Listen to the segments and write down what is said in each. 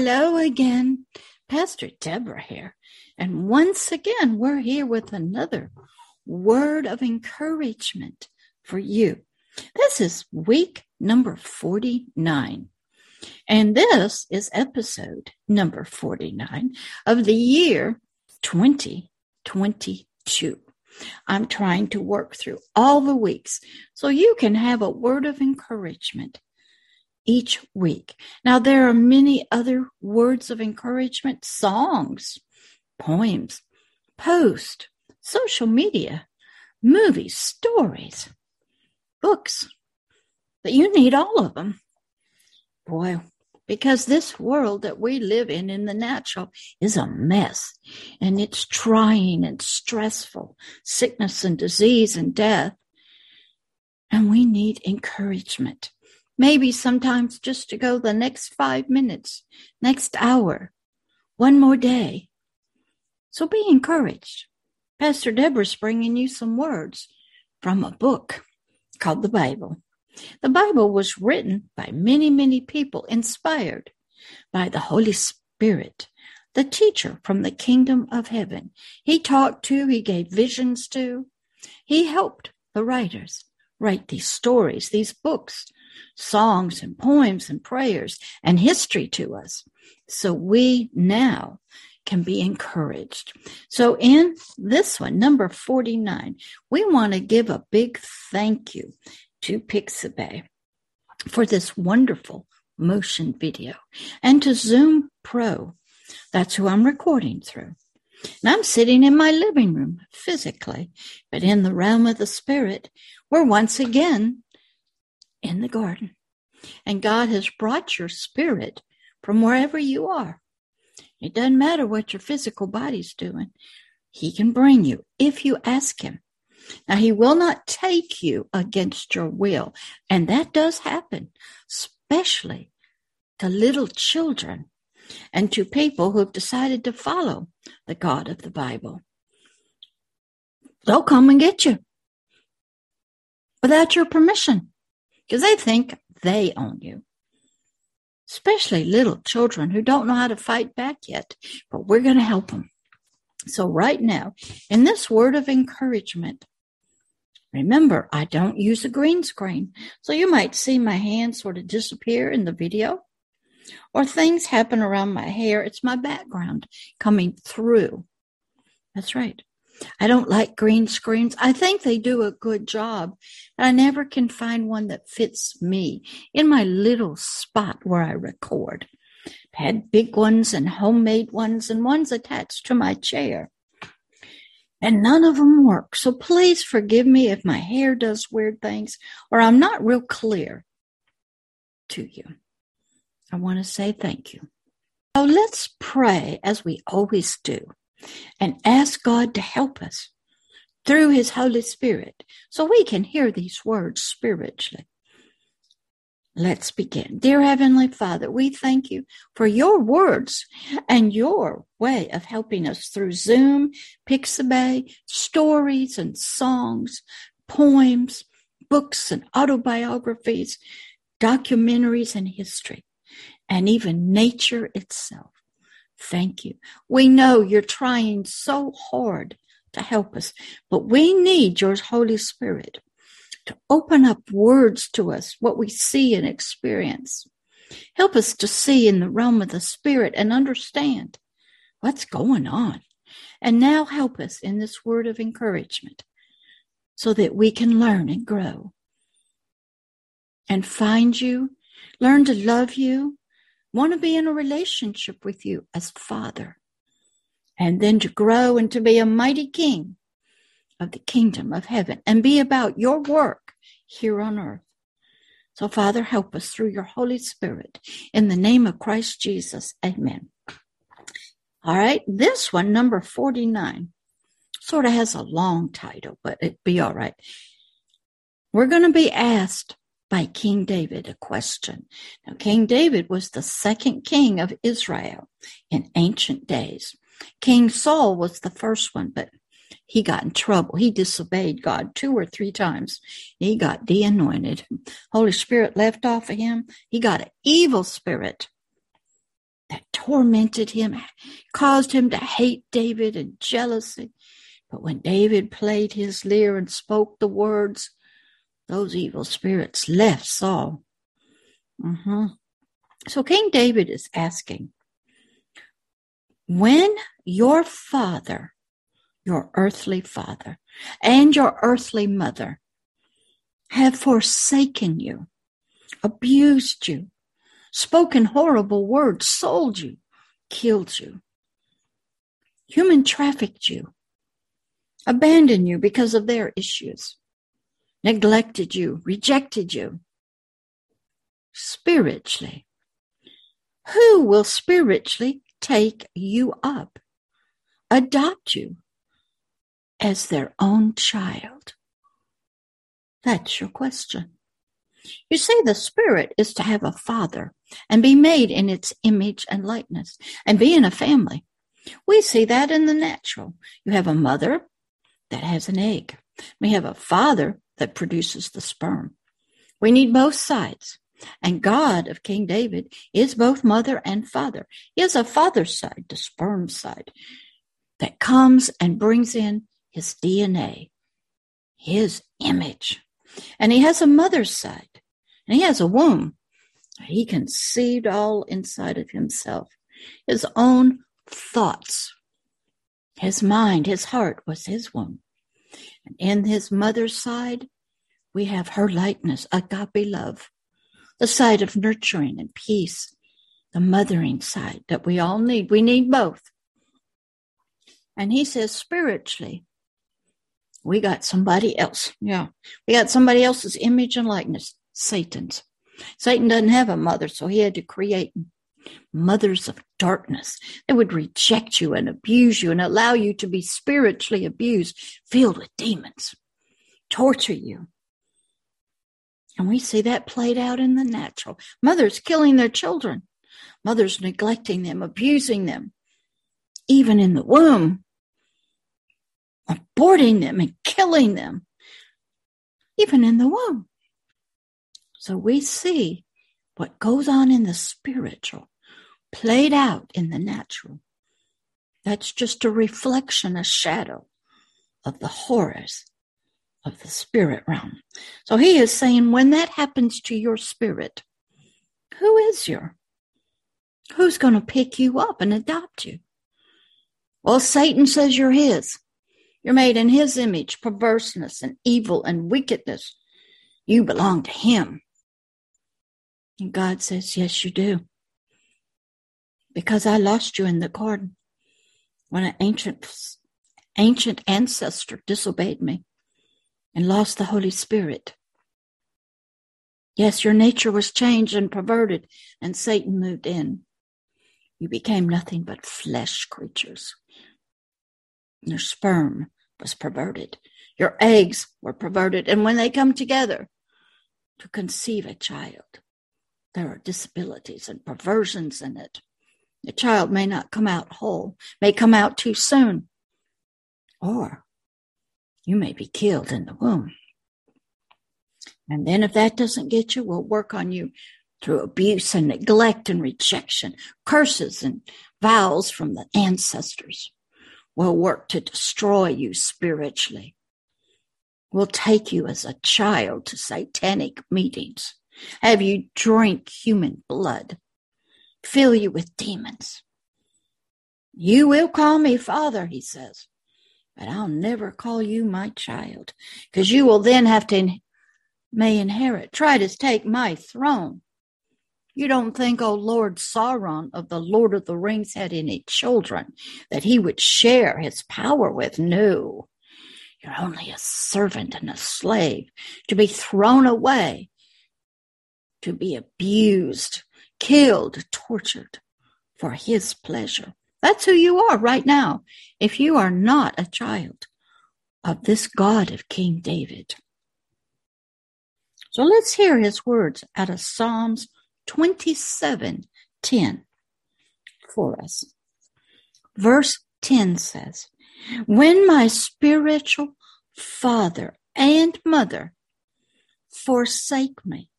Hello again. Pastor Deborah here. And once again, we're here with another word of encouragement for you. This is week number 49. And this is episode number 49 of the year 2022. I'm trying to work through all the weeks so you can have a word of encouragement each week. Now, there are many other words of encouragement, songs, poems, posts, social media, movies, stories, books, but you need all of them. Boy, because this world that we live in in the natural is a mess and it's trying and stressful, sickness and disease and death. And we need encouragement maybe sometimes just to go the next five minutes, next hour, one more day. So be encouraged. Pastor Deborah's bringing you some words from a book called the Bible. The Bible was written by many, many people inspired by the Holy Spirit, the teacher from the kingdom of heaven. He talked to, he gave visions to, he helped the writers write these stories, these books songs and poems and prayers and history to us. So we now can be encouraged. So in this one, number 49, we want to give a big thank you to Pixabay for this wonderful motion video and to Zoom Pro. That's who I'm recording through. And I'm sitting in my living room physically, but in the realm of the spirit, we're once again in the garden. And God has brought your spirit from wherever you are. It doesn't matter what your physical body's doing. He can bring you if you ask him. Now, he will not take you against your will. And that does happen, especially to little children and to people who have decided to follow the God of the Bible. They'll come and get you without your permission because they think they own you. Especially little children who don't know how to fight back yet, but we're going to help them. So, right now, in this word of encouragement, remember, I don't use a green screen. So, you might see my hand sort of disappear in the video, or things happen around my hair. It's my background coming through. That's right. I don't like green screens. I think they do a good job, I never can find one that fits me in my little spot where I record. I've had big ones and homemade ones and ones attached to my chair. And none of them work. So please forgive me if my hair does weird things or I'm not real clear to you. I want to say thank you. So let's pray as we always do and ask God to help us through His Holy Spirit so we can hear these words spiritually. Let's begin. Dear Heavenly Father, we thank you for your words and your way of helping us through Zoom, Pixabay, stories and songs, poems, books and autobiographies, documentaries and history, and even nature itself. Thank you. We know you're trying so hard to help us, but we need your Holy Spirit to open up words to us, what we see and experience. Help us to see in the realm of the Spirit and understand what's going on. And now help us in this word of encouragement so that we can learn and grow and find you, learn to love you, want to be in a relationship with you as Father, and then to grow and to be a mighty King of the kingdom of heaven and be about your work here on earth. So, Father, help us through your Holy Spirit. In the name of Christ Jesus, amen. All right, this one, number 49, sort of has a long title, but it'd be all right. We're going to be asked by King David a question. Now, King David was the second king of Israel in ancient days. King Saul was the first one, but he got in trouble. He disobeyed God two or three times. He got de anointed. Holy Spirit left off of him. He got an evil spirit that tormented him, caused him to hate David and jealousy. But when David played his lyre and spoke the words, those evil spirits left Saul. Mm-hmm. So King David is asking, when your father, your earthly father, and your earthly mother have forsaken you, abused you, spoken horrible words, sold you, killed you, human trafficked you, abandoned you because of their issues, neglected you, rejected you spiritually. Who will spiritually take you up, adopt you as their own child? That's your question. You see, the spirit is to have a father and be made in its image and likeness and be in a family. We see that in the natural. You have a mother that has an egg. We have a father that produces the sperm. We need both sides. And God of King David is both mother and father. He has a father's side, the sperm side, that comes and brings in his DNA, his image. And he has a mother's side, and he has a womb. He conceived all inside of himself, his own thoughts. His mind, his heart was his womb. In his mother's side, we have her likeness, agape love, the side of nurturing and peace, the mothering side that we all need. We need both. And he says, spiritually, we got somebody else. Yeah. We got somebody else's image and likeness, Satan's. Satan doesn't have a mother, so he had to create mothers of darkness. They would reject you and abuse you and allow you to be spiritually abused, filled with demons, torture you. And we see that played out in the natural. Mothers killing their children, mothers neglecting them, abusing them, even in the womb, aborting them and killing them, even in the womb. So we see what goes on in the spiritual played out in the natural. That's just a reflection, a shadow of the horrors of the spirit realm. So he is saying, when that happens to your spirit, who is your? Who's going to pick you up and adopt you? Well, Satan says you're his. You're made in his image, perverseness and evil and wickedness. You belong to him. And God says, Yes, you do. Because I lost you in the garden when an ancient, ancient ancestor disobeyed me and lost the Holy Spirit. Yes, your nature was changed and perverted, and Satan moved in. You became nothing but flesh creatures. Your sperm was perverted. Your eggs were perverted. And when they come together to conceive a child, there are disabilities and perversions in it. The child may not come out whole, may come out too soon, or you may be killed in the womb. And then if that doesn't get you, we'll work on you through abuse and neglect and rejection, curses and vows from the ancestors. We'll work to destroy you spiritually. We'll take you as a child to satanic meetings have you drink human blood, fill you with demons. You will call me father, he says, but I'll never call you my child, because you will then have to in- may inherit, try to take my throne. You don't think, oh Lord Sauron of the Lord of the Rings had any children that he would share his power with? No. You're only a servant and a slave to be thrown away to be abused, killed, tortured for his pleasure. That's who you are right now if you are not a child of this God of King David. So let's hear his words out of Psalms 27 10 for us. Verse 10 says, When my spiritual father and mother forsake me,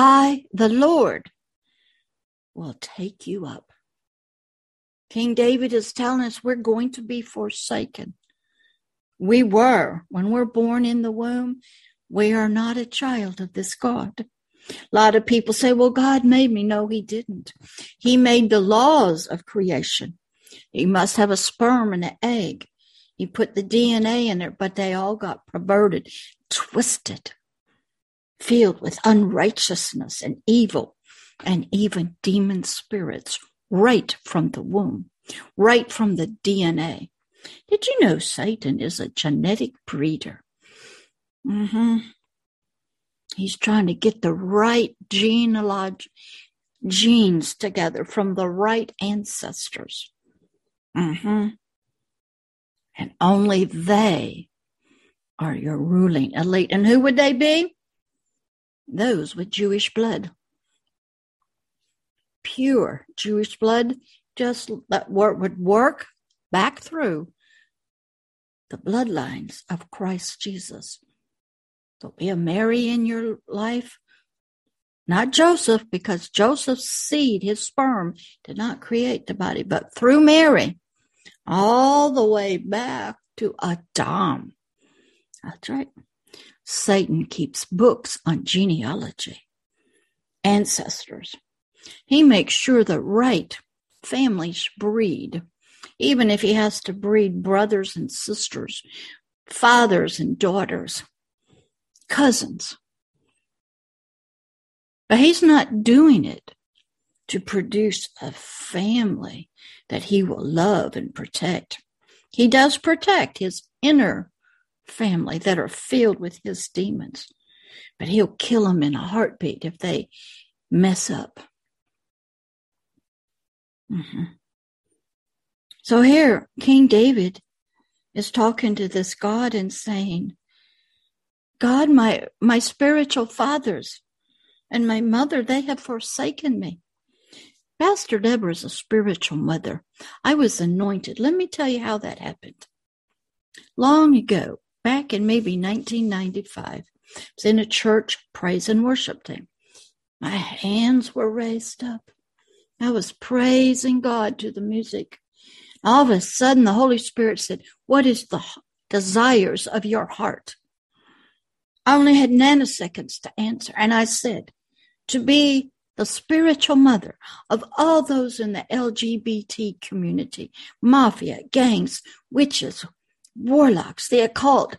I, the Lord, will take you up. King David is telling us we're going to be forsaken. We were. When we're born in the womb, we are not a child of this God. A lot of people say, well, God made me. No, he didn't. He made the laws of creation. He must have a sperm and an egg. He put the DNA in there, but they all got perverted, twisted, filled with unrighteousness and evil and even demon spirits right from the womb, right from the DNA. Did you know Satan is a genetic breeder? Mm-hmm. He's trying to get the right genealogy, genes together from the right ancestors. Mm-hmm. And only they are your ruling elite. And who would they be? Those with Jewish blood. Pure Jewish blood, just that would work back through the bloodlines of Christ Jesus. There'll be a Mary in your life, not Joseph, because Joseph's seed, his sperm, did not create the body, but through Mary, all the way back to Adam. That's right. Satan keeps books on genealogy, ancestors. He makes sure the right families breed even if he has to breed brothers and sisters, fathers and daughters, cousins. But he's not doing it to produce a family that he will love and protect. He does protect his inner family that are filled with his demons, but he'll kill them in a heartbeat if they mess up. Mm-hmm. So here, King David is talking to this God and saying, God, my, my spiritual fathers and my mother, they have forsaken me. Pastor Deborah is a spiritual mother. I was anointed. Let me tell you how that happened. Long ago, back in maybe 1995, I was in a church praise and worship team. My hands were raised up. I was praising God to the music. All of a sudden, the Holy Spirit said, What is the desires of your heart? I only had nanoseconds to answer. And I said, To be the spiritual mother of all those in the LGBT community, mafia, gangs, witches, warlocks, the occult,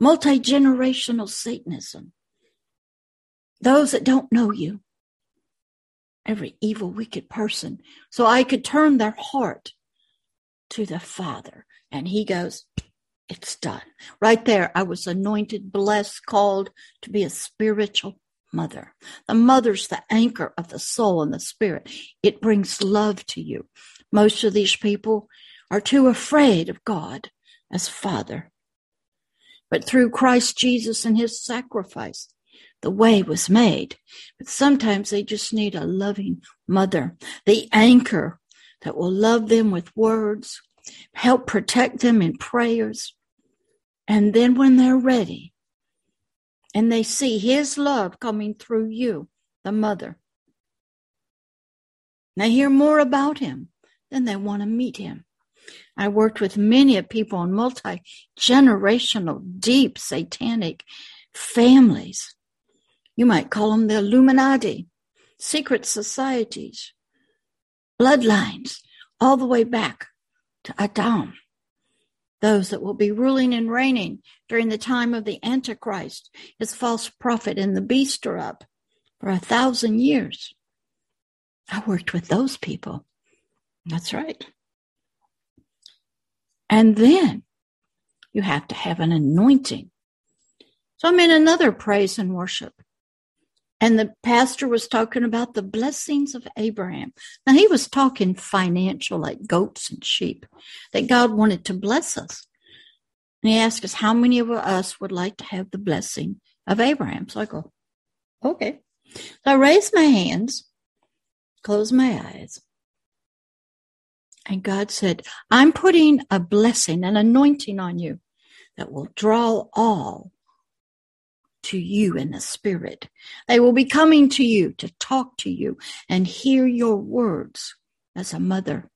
multi generational Satanism, those that don't know you, every evil, wicked person, so I could turn their heart to the Father. And he goes, It's done. Right there, I was anointed, blessed, called to be a spiritual mother. The mother's the anchor of the soul and the spirit. It brings love to you. Most of these people are too afraid of God as Father. But through Christ Jesus and his sacrifice, the way was made. But sometimes they just need a loving mother, the anchor that will love them with words, help protect them in prayers. And then when they're ready and they see His love coming through you, the mother, they hear more about Him, then they want to meet Him. I worked with many of people in multi generational, deep satanic families. You might call them the Illuminati, secret societies, bloodlines all the way back to Adam, those that will be ruling and reigning during the time of the Antichrist, his false prophet, and the beast are up for a thousand years. I worked with those people. That's right. And then you have to have an anointing. So I'm in another praise and worship. And the pastor was talking about the blessings of Abraham. Now, he was talking financial, like goats and sheep, that God wanted to bless us. And he asked us, How many of us would like to have the blessing of Abraham? So I go, Okay. So I raise my hands, close my eyes. And God said, I'm putting a blessing, an anointing on you that will draw all to you in the spirit. They will be coming to you to talk to you and hear your words as a mother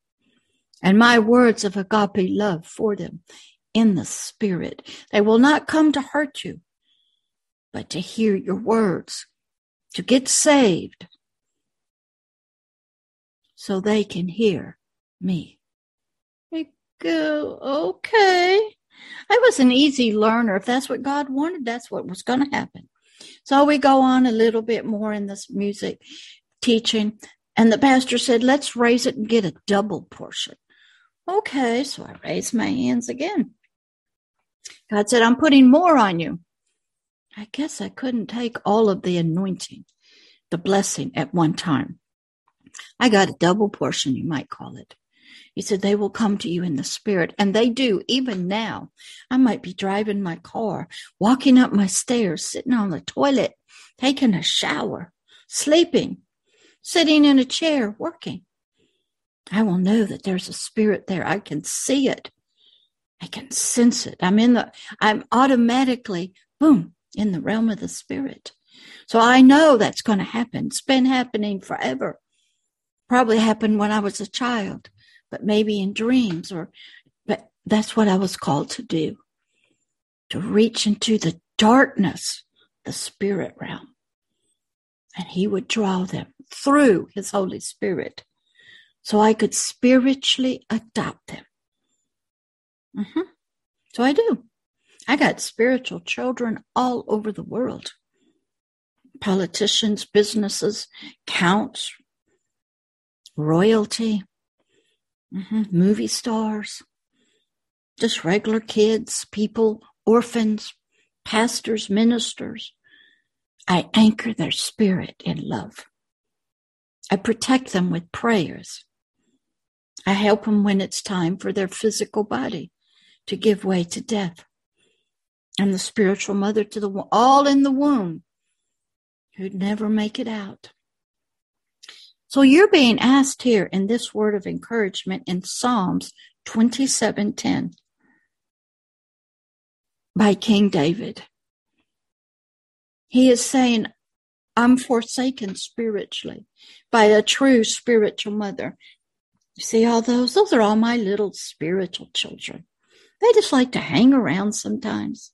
and my words of agape love for them in the spirit. They will not come to hurt you, but to hear your words, to get saved so they can hear me. I go, okay. I was an easy learner. If that's what God wanted, that's what was going to happen. So we go on a little bit more in this music teaching. And the pastor said, let's raise it and get a double portion. Okay, so I raised my hands again. God said, I'm putting more on you. I guess I couldn't take all of the anointing, the blessing at one time. I got a double portion, you might call it. He said, they will come to you in the spirit. And they do, even now. I might be driving my car, walking up my stairs, sitting on the toilet, taking a shower, sleeping, sitting in a chair, working. I will know that there's a spirit there. I can see it. I can sense it. I'm in the, I'm automatically, boom, in the realm of the spirit. So I know that's going to happen. It's been happening forever. Probably happened when I was a child but maybe in dreams or but that's what I was called to do. To reach into the darkness, the spirit realm. And he would draw them through his Holy Spirit so I could spiritually adopt them. Mm-hmm. So I do. I got spiritual children all over the world politicians, businesses, counts, royalty, Mm-hmm. Movie stars, just regular kids, people, orphans, pastors, ministers. I anchor their spirit in love. I protect them with prayers. I help them when it's time for their physical body to give way to death. I'm the spiritual mother to the all in the womb who'd never make it out. So you're being asked here in this word of encouragement in Psalms 27:10 by King David. He is saying, I'm forsaken spiritually by a true spiritual mother. You see all those? Those are all my little spiritual children. They just like to hang around sometimes.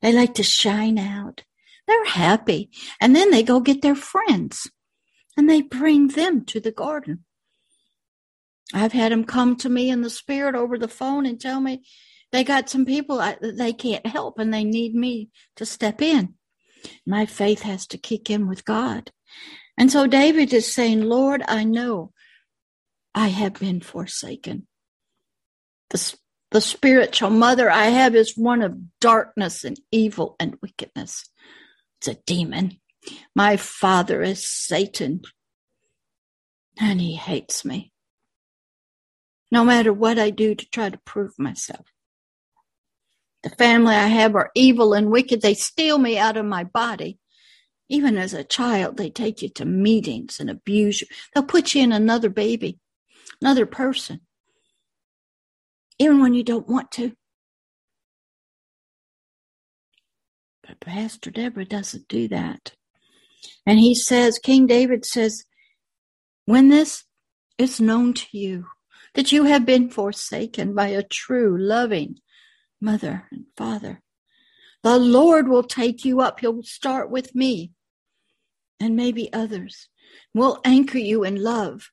They like to shine out. They're happy. And then they go get their friends and they bring them to the garden. I've had them come to me in the spirit over the phone and tell me they got some people they can't help and they need me to step in. My faith has to kick in with God. And so David is saying, Lord, I know I have been forsaken. The, the spiritual mother I have is one of darkness and evil and wickedness. It's a demon. My father is Satan, and he hates me. No matter what I do to try to prove myself. The family I have are evil and wicked. They steal me out of my body. Even as a child, they take you to meetings and abuse you. They'll put you in another baby, another person, even when you don't want to. But Pastor Deborah doesn't do that. And he says, King David says, when this is known to you, that you have been forsaken by a true, loving mother and father, the Lord will take you up. He'll start with me and maybe others. We'll anchor you in love.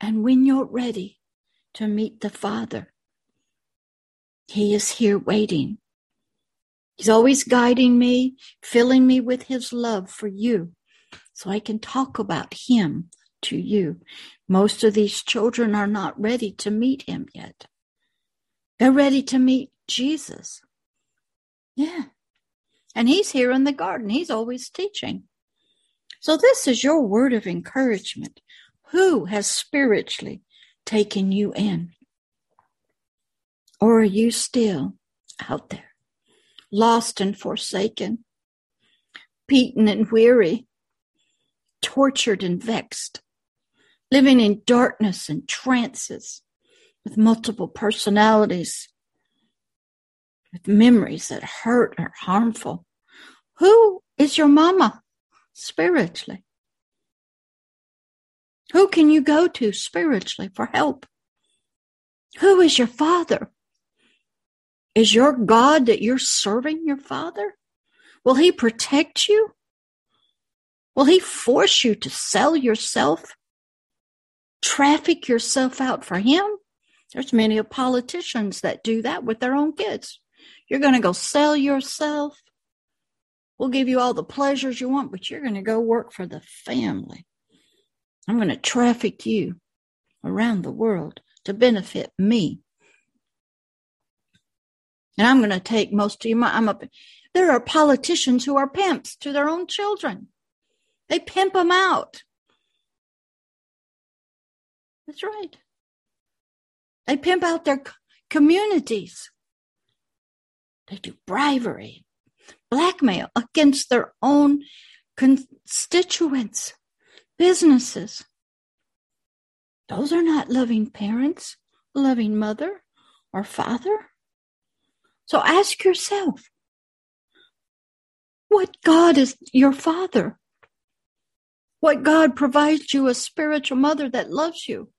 And when you're ready to meet the Father, He is here waiting He's always guiding me, filling me with his love for you so I can talk about him to you. Most of these children are not ready to meet him yet. They're ready to meet Jesus. Yeah. And he's here in the garden. He's always teaching. So this is your word of encouragement. Who has spiritually taken you in? Or are you still out there? Lost and forsaken, beaten and weary, tortured and vexed, living in darkness and trances with multiple personalities, with memories that hurt or harmful. Who is your mama spiritually? Who can you go to spiritually for help? Who is your father? Is your God that you're serving your father? Will he protect you? Will he force you to sell yourself? Traffic yourself out for him? There's many politicians that do that with their own kids. You're going to go sell yourself. We'll give you all the pleasures you want, but you're going to go work for the family. I'm going to traffic you around the world to benefit me. And I'm going to take most of you. I'm up. There are politicians who are pimps to their own children. They pimp them out. That's right. They pimp out their communities. They do bribery, blackmail against their own constituents, businesses. Those are not loving parents, loving mother or father. So ask yourself, what God is your father? What God provides you a spiritual mother that loves you,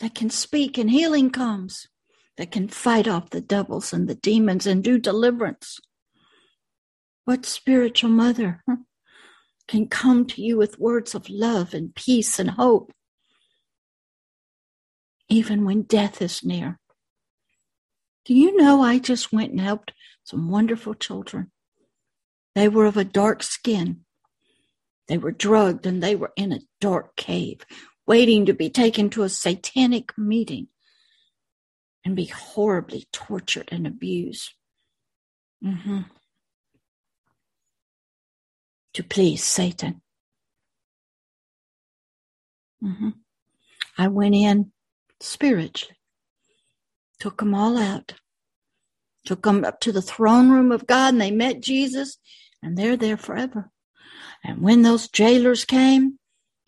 that can speak and healing comes, that can fight off the devils and the demons and do deliverance. What spiritual mother can come to you with words of love and peace and hope? even when death is near. Do you know I just went and helped some wonderful children? They were of a dark skin. They were drugged and they were in a dark cave, waiting to be taken to a satanic meeting and be horribly tortured and abused. Mm-hmm. To please Satan. Mm-hmm. I went in spiritually. Took them all out. Took them up to the throne room of God and they met Jesus and they're there forever. And when those jailers came,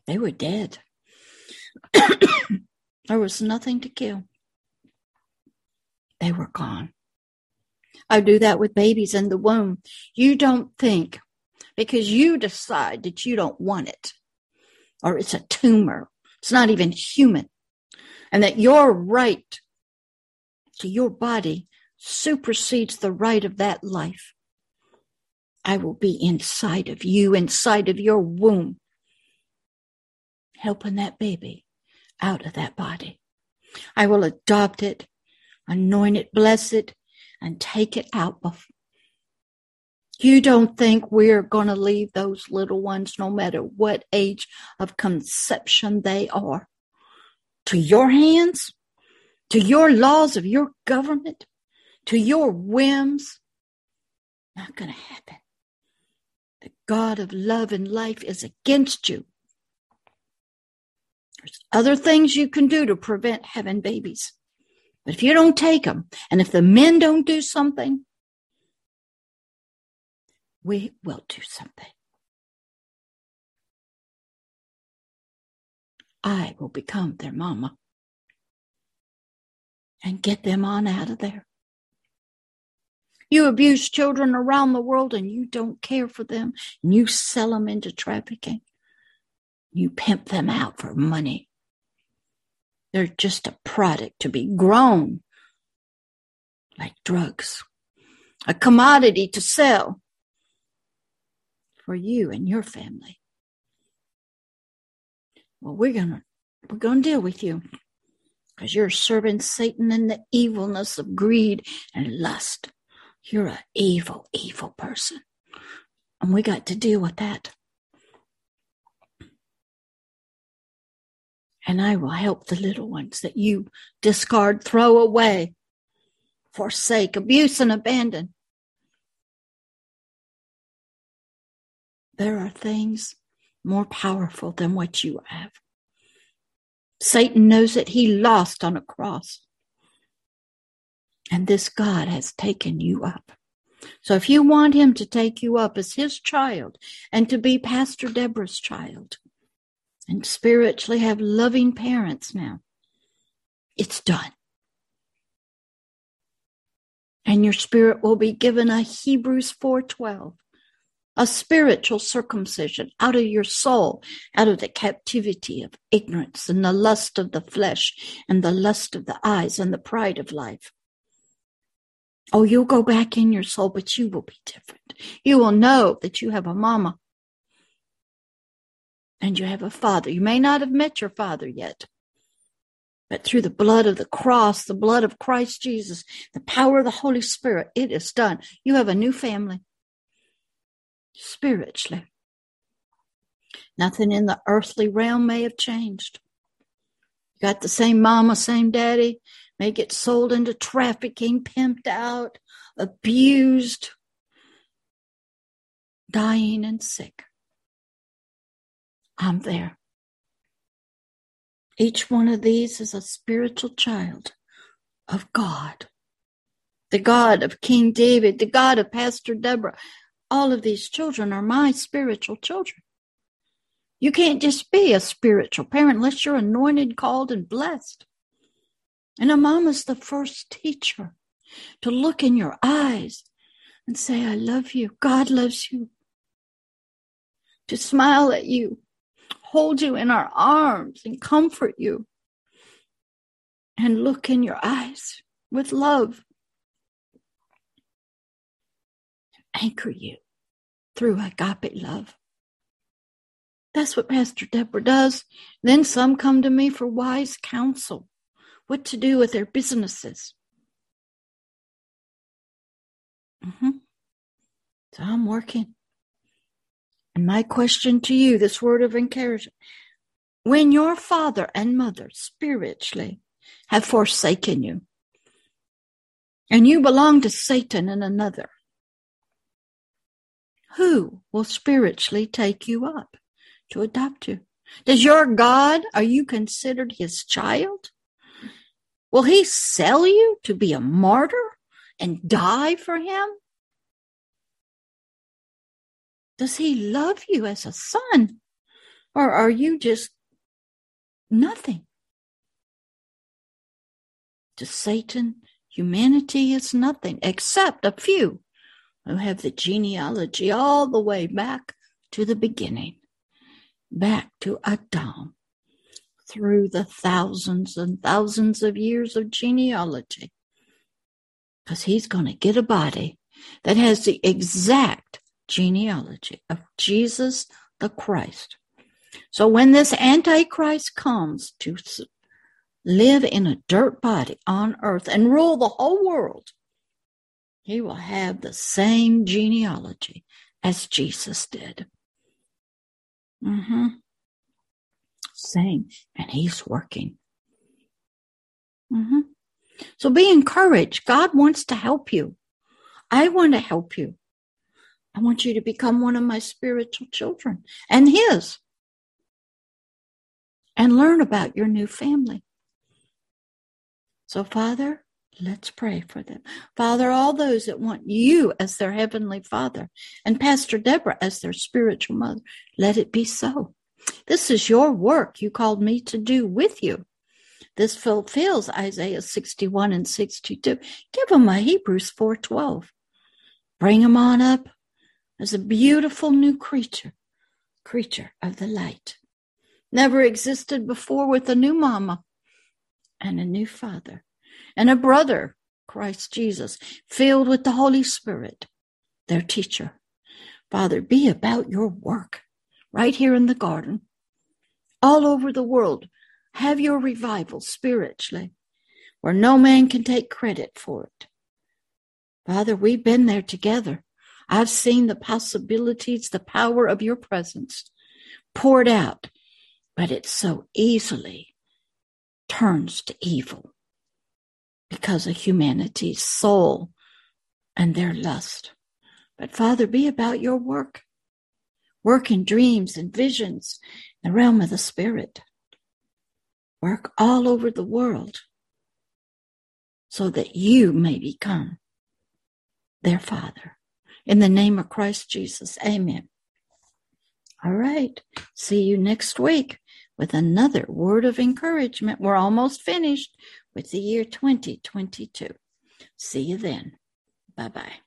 they were dead. there was nothing to kill. They were gone. I do that with babies in the womb. You don't think because you decide that you don't want it or it's a tumor. It's not even human and that your right to your body supersedes the right of that life. I will be inside of you, inside of your womb, helping that baby out of that body. I will adopt it, anoint it, bless it, and take it out. You don't think we're going to leave those little ones, no matter what age of conception they are to your hands, to your laws of your government, to your whims. Not going to happen. The God of love and life is against you. There's other things you can do to prevent having babies. But if you don't take them, and if the men don't do something, we will do something. I will become their mama and get them on out of there. You abuse children around the world and you don't care for them and you sell them into trafficking. You pimp them out for money. They're just a product to be grown like drugs, a commodity to sell for you and your family well, we're gonna we're gonna deal with you because you're serving Satan in the evilness of greed and lust. You're an evil, evil person. And we got to deal with that. And I will help the little ones that you discard, throw away, forsake, abuse, and abandon. There are things more powerful than what you have. Satan knows that he lost on a cross. And this God has taken you up. So if you want him to take you up as his child and to be Pastor Deborah's child and spiritually have loving parents now, it's done. And your spirit will be given a Hebrews 4:12 a spiritual circumcision out of your soul, out of the captivity of ignorance and the lust of the flesh and the lust of the eyes and the pride of life. Oh, you'll go back in your soul, but you will be different. You will know that you have a mama and you have a father. You may not have met your father yet, but through the blood of the cross, the blood of Christ Jesus, the power of the Holy Spirit, it is done. You have a new family spiritually. Nothing in the earthly realm may have changed. You got the same mama, same daddy, may get sold into trafficking, pimped out, abused, dying, and sick. I'm there. Each one of these is a spiritual child of God. The God of King David, the God of Pastor Deborah, all of these children are my spiritual children. You can't just be a spiritual parent unless you're anointed, called, and blessed. And a mom is the first teacher to look in your eyes and say, I love you. God loves you. To smile at you, hold you in our arms and comfort you, and look in your eyes with love anchor you through agape love. That's what Pastor Deborah does. Then some come to me for wise counsel, what to do with their businesses. Mm-hmm. So I'm working. And my question to you, this word of encouragement when your father and mother spiritually have forsaken you, and you belong to Satan and another, who will spiritually take you up to adopt you? Does your God, are you considered his child? Will he sell you to be a martyr and die for him? Does he love you as a son? Or are you just nothing? To Satan, humanity is nothing except a few who have the genealogy all the way back to the beginning, back to Adam, through the thousands and thousands of years of genealogy. Because he's going to get a body that has the exact genealogy of Jesus the Christ. So when this Antichrist comes to live in a dirt body on earth and rule the whole world, he will have the same genealogy as Jesus did. Mm-hmm. Same. And he's working. Mm-hmm. So be encouraged. God wants to help you. I want to help you. I want you to become one of my spiritual children and his and learn about your new family. So, Father, Let's pray for them. Father, all those that want you as their heavenly father and Pastor Deborah as their spiritual mother, let it be so. This is your work you called me to do with you. This fulfills Isaiah 61 and 62. Give them a Hebrews 4:12. Bring them on up as a beautiful new creature, creature of the light. Never existed before with a new mama and a new father and a brother, Christ Jesus, filled with the Holy Spirit, their teacher. Father, be about your work right here in the garden, all over the world. Have your revival spiritually where no man can take credit for it. Father, we've been there together. I've seen the possibilities, the power of your presence poured out, but it so easily turns to evil because of humanity's soul and their lust. But Father, be about your work. Work in dreams and visions, the realm of the Spirit. Work all over the world so that you may become their Father. In the name of Christ Jesus, amen. All right. See you next week with another word of encouragement. We're almost finished with the year 2022. See you then. Bye bye.